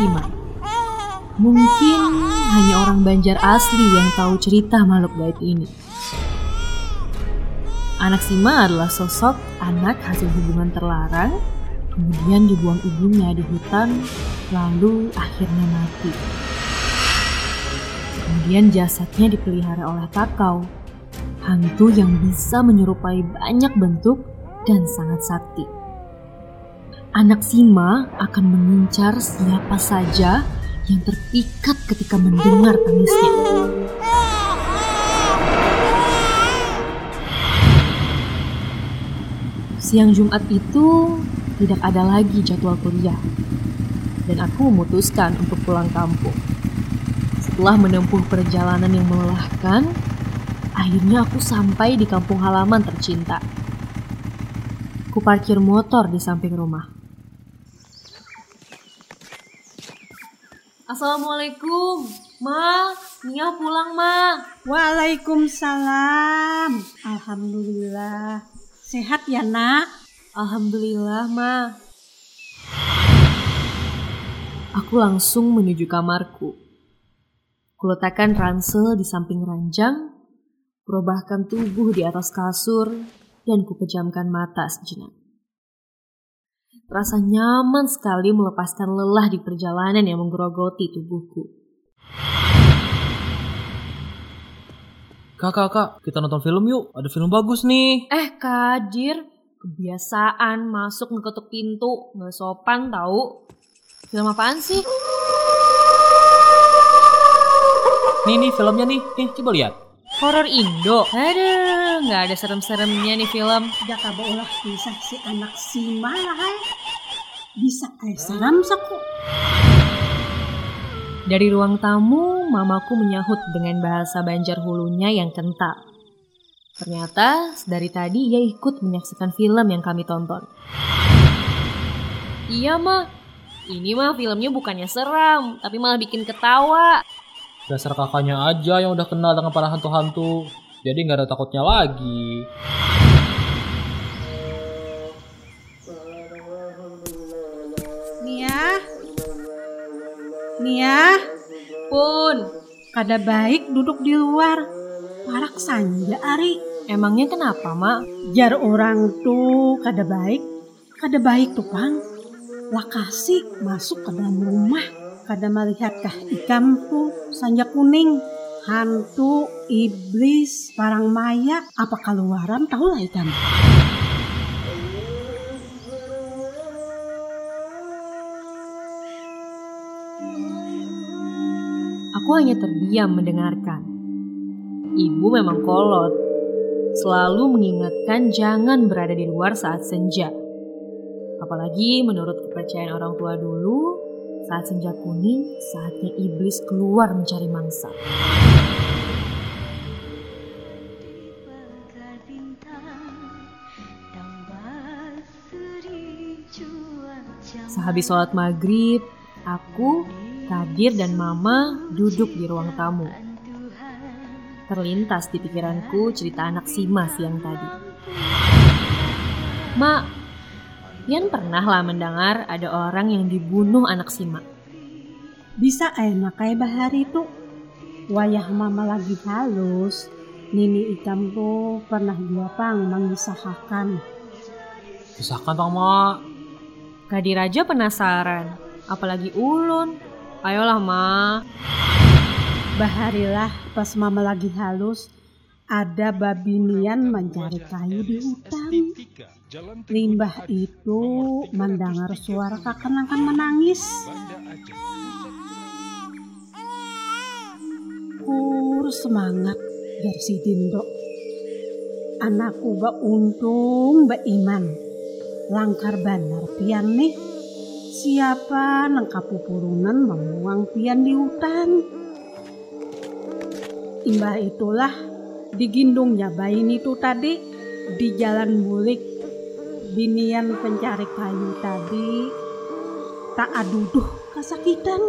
Anak Sima Mungkin hanya orang Banjar asli yang tahu cerita makhluk gaib ini. Anak Sima adalah sosok anak hasil hubungan terlarang, kemudian dibuang ibunya di hutan, lalu akhirnya mati. Kemudian jasadnya dipelihara oleh Takau, hantu yang bisa menyerupai banyak bentuk dan sangat sakti. Anak Sima akan mengincar siapa saja yang terpikat ketika mendengar tangisnya. Siang Jumat itu tidak ada lagi jadwal kuliah, dan aku memutuskan untuk pulang kampung. Setelah menempuh perjalanan yang melelahkan, akhirnya aku sampai di kampung halaman tercinta. Ku parkir motor di samping rumah. Assalamualaikum, Ma. Nia pulang, Ma. Waalaikumsalam. Alhamdulillah. Sehat ya, Nak? Alhamdulillah, Ma. Aku langsung menuju kamarku. Kuletakkan ransel di samping ranjang, kurobahkan tubuh di atas kasur, dan kupejamkan mata sejenak. Rasa nyaman sekali melepaskan lelah di perjalanan yang menggerogoti tubuhku. Kak, kak, kak, kita nonton film yuk. Ada film bagus nih. Eh, Kadir, kebiasaan masuk ngeketuk pintu, nggak sopan tahu. Film apaan sih? Nih, nih filmnya nih. Nih, coba lihat. Horor Indo. Aduh, nggak ada serem-seremnya nih film. Jaka ulah bisa si anak si malahai. Bisa kayak seram saku. Dari ruang tamu, mamaku menyahut dengan bahasa Banjar Hulunya yang kental. Ternyata dari tadi ia ikut menyaksikan film yang kami tonton. Iya mah, ini mah filmnya bukannya seram, tapi malah bikin ketawa. Dasar kakaknya aja yang udah kenal dengan para hantu-hantu. Jadi nggak ada takutnya lagi. Nia. Nia. Pun, Kada baik duduk di luar. Parak sanja Ari. emangnya kenapa, Mak? Jar orang tuh kada baik. Kada baik tuh, Pang. Lakasi masuk ke dalam rumah. Kada melihatkah ikam tuh sanja kuning. Hantu, iblis, parang maya, apa tahu lah ikam. Aku hanya terdiam mendengarkan. Ibu memang kolot, selalu mengingatkan jangan berada di luar saat senja. Apalagi menurut kepercayaan orang tua dulu, saat senja kuning, saatnya iblis keluar mencari mangsa. Sehabis sholat maghrib, aku, Kadir, dan Mama duduk di ruang tamu. Terlintas di pikiranku cerita anak Sima siang tadi. Mak, Yan pernah lah mendengar ada orang yang dibunuh anak Sima. Bisa enak kayak bahari tuh. Wayah mama lagi halus. Nini ikam tuh pernah dia pang mengisahkan. Pisahkan Bang Mak. Kadir aja penasaran, apalagi ulun. Ayolah, Ma. Baharilah pas mama lagi halus, ada babi nian mencari kayu di hutan. Limbah itu mendengar suara kakenakan menangis. Kur semangat dari si Dindo. Anakku ba untung ba iman. Langkar banar pian nih. Siapa nang kapupurunan membuang pian di hutan. Imbah itulah digindungnya. Bayi itu tadi di jalan bulik binian pencari kayu tadi. Tak aduduh kesakitan.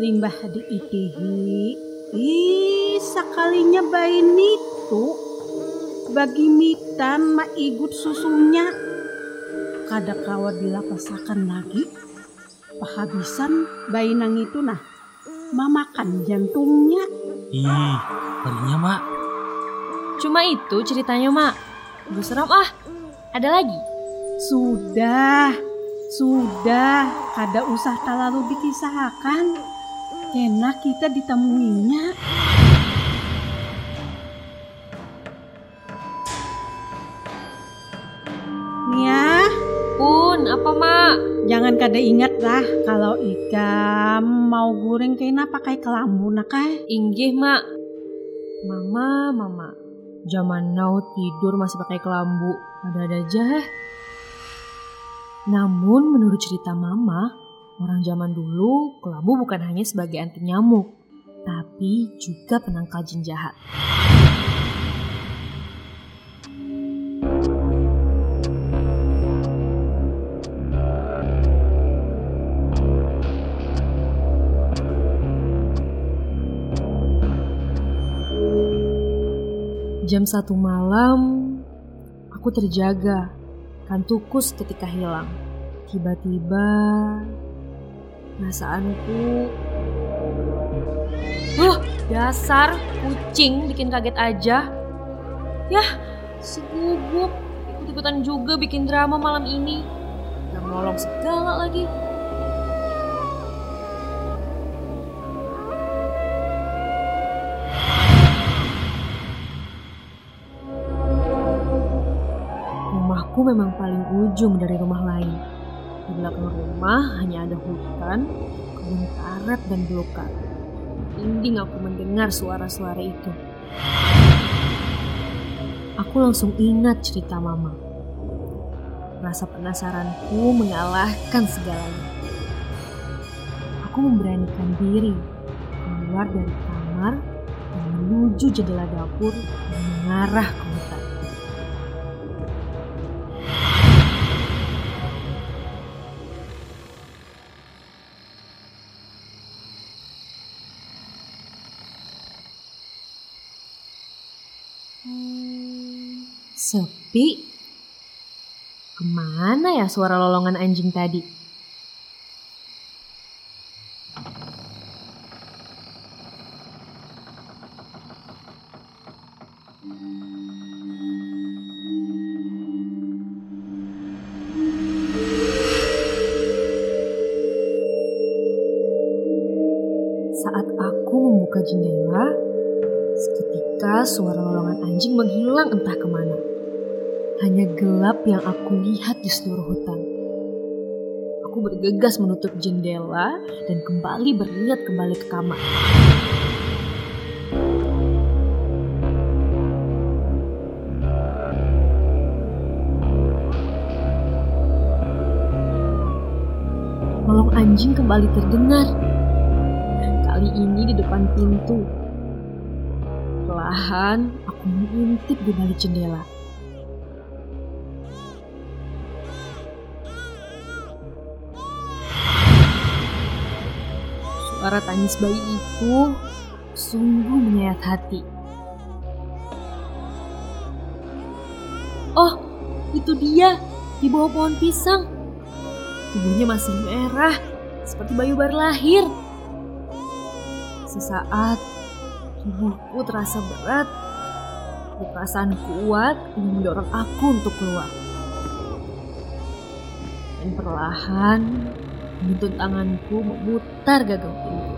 Limbah diitihi. Ih sekalinya bayi itu bagi mitan ma igut susunya. Kada kawa dilapasakan lagi. Pahabisan bayi nang itu nah mamakan jantungnya. Ih, ngerinya mak. Cuma itu ceritanya, Mak. Gue seram ah. Ada lagi? Sudah, sudah, kada usah terlalu dikisahkan. Enak kita ditemuinya. Nia, Pun, apa, Mak? jangan kada ingat lah kalau ikam mau goreng kena pakai kelambu nak kai. Inggih, Mak. Mama, Mama. Zaman now tidur masih pakai kelambu. Ada-ada aja. Namun menurut cerita Mama, orang zaman dulu kelambu bukan hanya sebagai anti nyamuk, tapi juga penangkal jin jahat. Jam satu malam, aku terjaga, kantukus ketika hilang. Tiba-tiba, perasaanku... Wah, dasar kucing bikin kaget aja. Yah, si guguk ikut-ikutan juga bikin drama malam ini. Gak menolong segala lagi. Memang paling ujung dari rumah lain. Di belakang rumah hanya ada hutan, kebun karet dan belukar. Inding aku mendengar suara-suara itu. Aku langsung ingat cerita mama. Rasa penasaranku mengalahkan segalanya. Aku memberanikan diri keluar dari kamar menuju jendela dapur dan mengarah ke Sepi? Ke mana ya suara lolongan anjing tadi? Saat aku membuka jendela, seketika suara lolongan anjing menghilang entah ke mana. Hanya gelap yang aku lihat di seluruh hutan. Aku bergegas menutup jendela dan kembali berniat kembali ke kamar. Lolong anjing kembali terdengar. Kali ini di depan pintu. Perlahan aku mengintip di balik jendela. Suara tangis bayi itu sungguh menyayat hati. Oh, itu dia di bawah pohon pisang. Tubuhnya masih merah, seperti bayi baru lahir. Sesaat, tubuhku terasa berat. Perasaan kuat yang mendorong aku untuk keluar. Dan perlahan, menuntun tanganku memutar gagang pintu.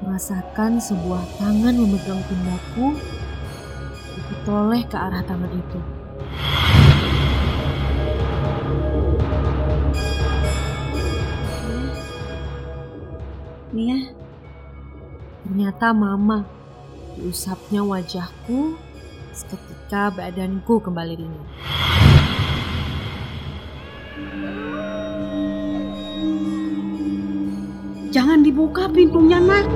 Kurasakan sebuah tangan memegang pundakku, aku toleh ke arah tangan itu. Nia, Ternyata mama diusapnya wajahku seketika badanku kembali ringan. Jangan dibuka pintunya nak.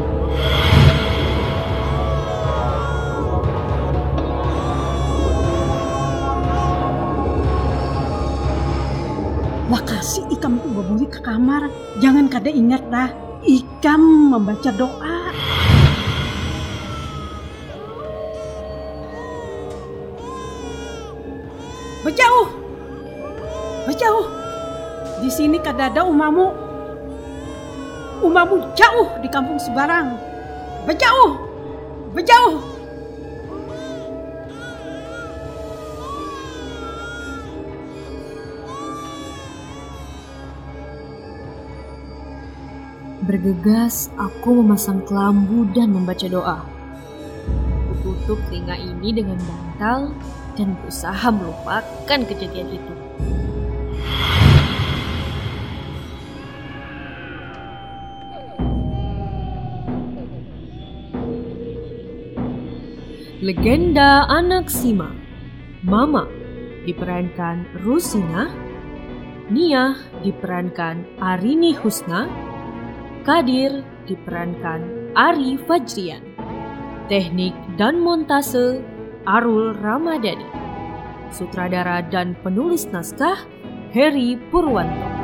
Lah kasih ikam tuh boleh ke kamar. Jangan kada ingat dah. Ikam membaca doa. Berjauh. Bejauh. Di sini kadada umamu. Umamu jauh di kampung sebarang. Bejauh. Bejauh. Bergegas, aku memasang kelambu dan membaca doa. Kututup telinga ini dengan bantal dan berusaha melupakan kejadian itu. Legenda Anak Sima. Mama diperankan Rusina. Nia diperankan Arini Husna. Kadir diperankan Ari Fajrian. Teknik dan montase Arul Ramadhani. Sutradara dan penulis naskah Heri Purwanto